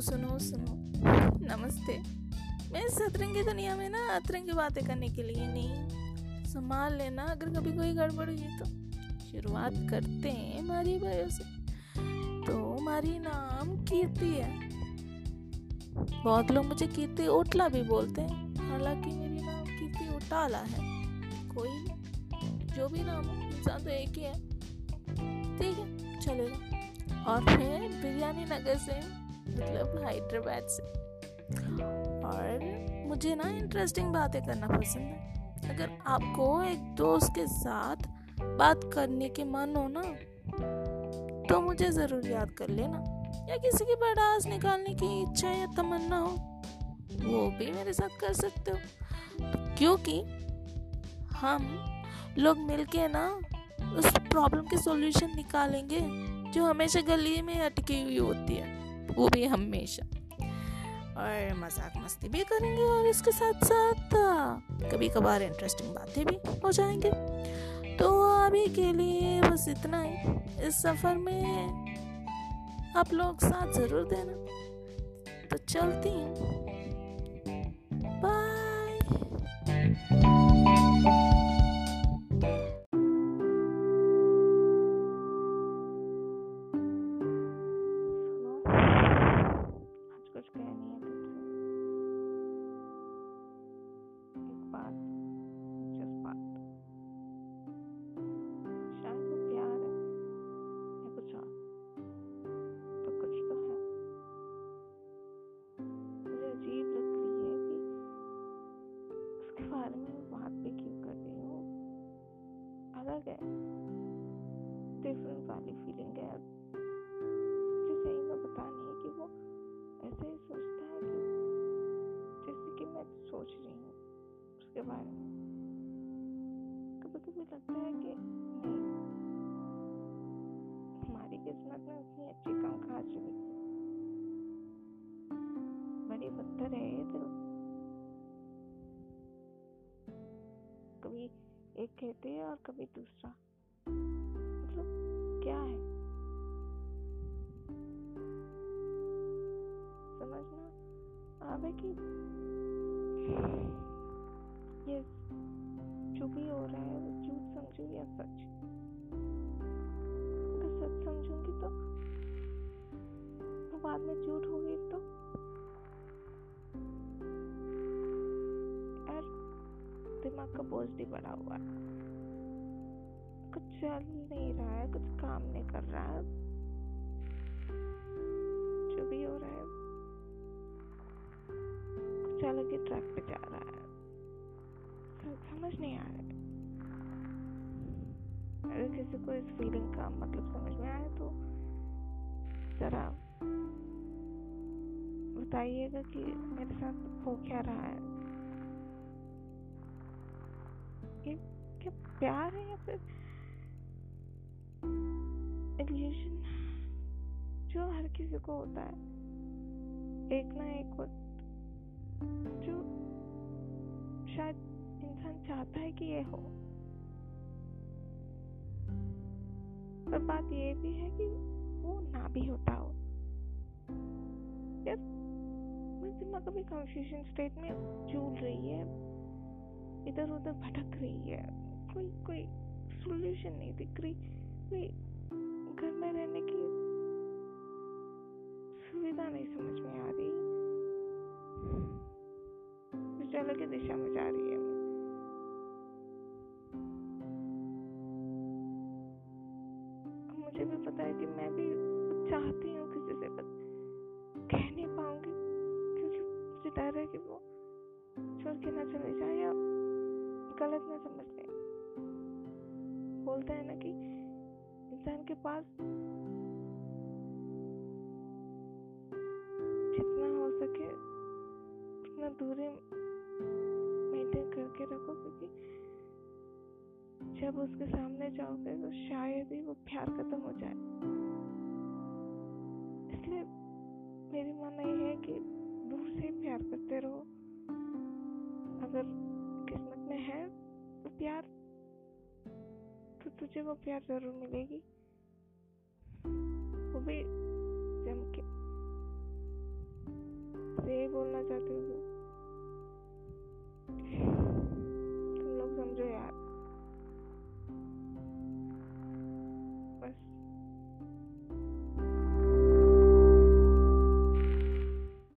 सुनो सुनो। नमस्ते। मैं सतरंगी दुनिया में ना अतरंगी बातें करने के लिए नहीं, संभाल लेना। अगर कभी कोई गड़बड़ हुई तो शुरुआत करते हैं मारी भाइयों से। तो मारी नाम कीर्ति है। बहुत लोग मुझे कीर्ति ओटला भी बोलते हैं। हालाँकि मेरी नाम कीर्ति उटाला है। कोई नहीं, जो भी नाम हो, इंसान तो एक ही है। ठीक है, चलेगा। और मैं बिरयानी नगर से मतलब हैदराबाद से। और मुझे ना इंटरेस्टिंग बातें करना पसंद है। अगर आपको एक दोस्त के साथ बात करने के मन हो ना तो मुझे ज़रूर याद कर लेना। या किसी की बर्दाश्त निकालने की इच्छा या तमन्ना हो वो भी मेरे साथ कर सकते हो। क्योंकि हम लोग मिलके ना उस प्रॉब्लम के सॉल्यूशन निकालेंगे जो हमेशा गली में अटकी हुई होती है। वो भी हमेशा। और मज़ाक मस्ती भी करेंगे और इसके साथ साथ कभी कभार इंटरेस्टिंग बातें भी हो जाएँगे। तो अभी के लिए बस इतना ही। इस सफ़र में आप लोग साथ ज़रूर देना। तो चलती हूँ। डिफरेंट वाली फीलिंग है। मुझे सही में पता नहीं कि वो ऐसे ही सोचता है कि जैसे कि मैं सोच रही हूँ उसके बारे में। कभी कभी लगता है कि नहीं, हमारी किस्मत में उतनी अच्छी कम कहाँ चली बड़ी पत्थर है ये तो। कभी एक कहते हैं और कभी दूसरा। क्या है? समझना? आवे कि ये जो भी हो रहा है, वो झूठ समझू या सच? अगर सच समझूँगी तो वो बाद में झूठ होगी तो? दिमाग का बोझ भी बढ़ा हुआ है। कुछ चल नहीं रहा है, कुछ कर रहा है जो भी हो रहा है कुछ अलग ही ट्रैक पे जा रहा है समझ नहीं आ रहा है। अगर किसी को इस फीलिंग का मतलब समझ में आए तो जरा बताइएगा कि मेरे साथ हो क्या रहा है। ये क्या प्यार है या फिर इल्यूशन जो हर किसी को होता है, एक ना एक वक्त जो शायद इंसान चाहता है कि ये हो। पर बात ये भी है कि वो ना भी होता हो। यार मेरे दिमाग अभी कंफ्यूजन स्टेट में झूल रही है इधर उधर भटक रही है, कोई कोई सोल्यूशन नहीं दिख रही, कोई अलग दिशा में जा रही है। मुझे भी पता है कि मैं भी चाहती हूँ किसी से बस कह नहीं पाऊँगी। क्योंकि मुझे डर है कि वो छोड़ के ना चले जाए या गलत ना समझ ले। बोलते हैं ना कि इंसान के पास जितना हो सके उतना दूरी करके रखो, क्योंकि जब उसके सामने जाओगे तो शायद ही वो प्यार खत्म हो जाए। इसलिए मेरी मानना यह है कि दूर से प्यार करते रहो। अगर किस्मत में है तो प्यार तो तुझे वो प्यार ज़रूर मिलेगी। वो भी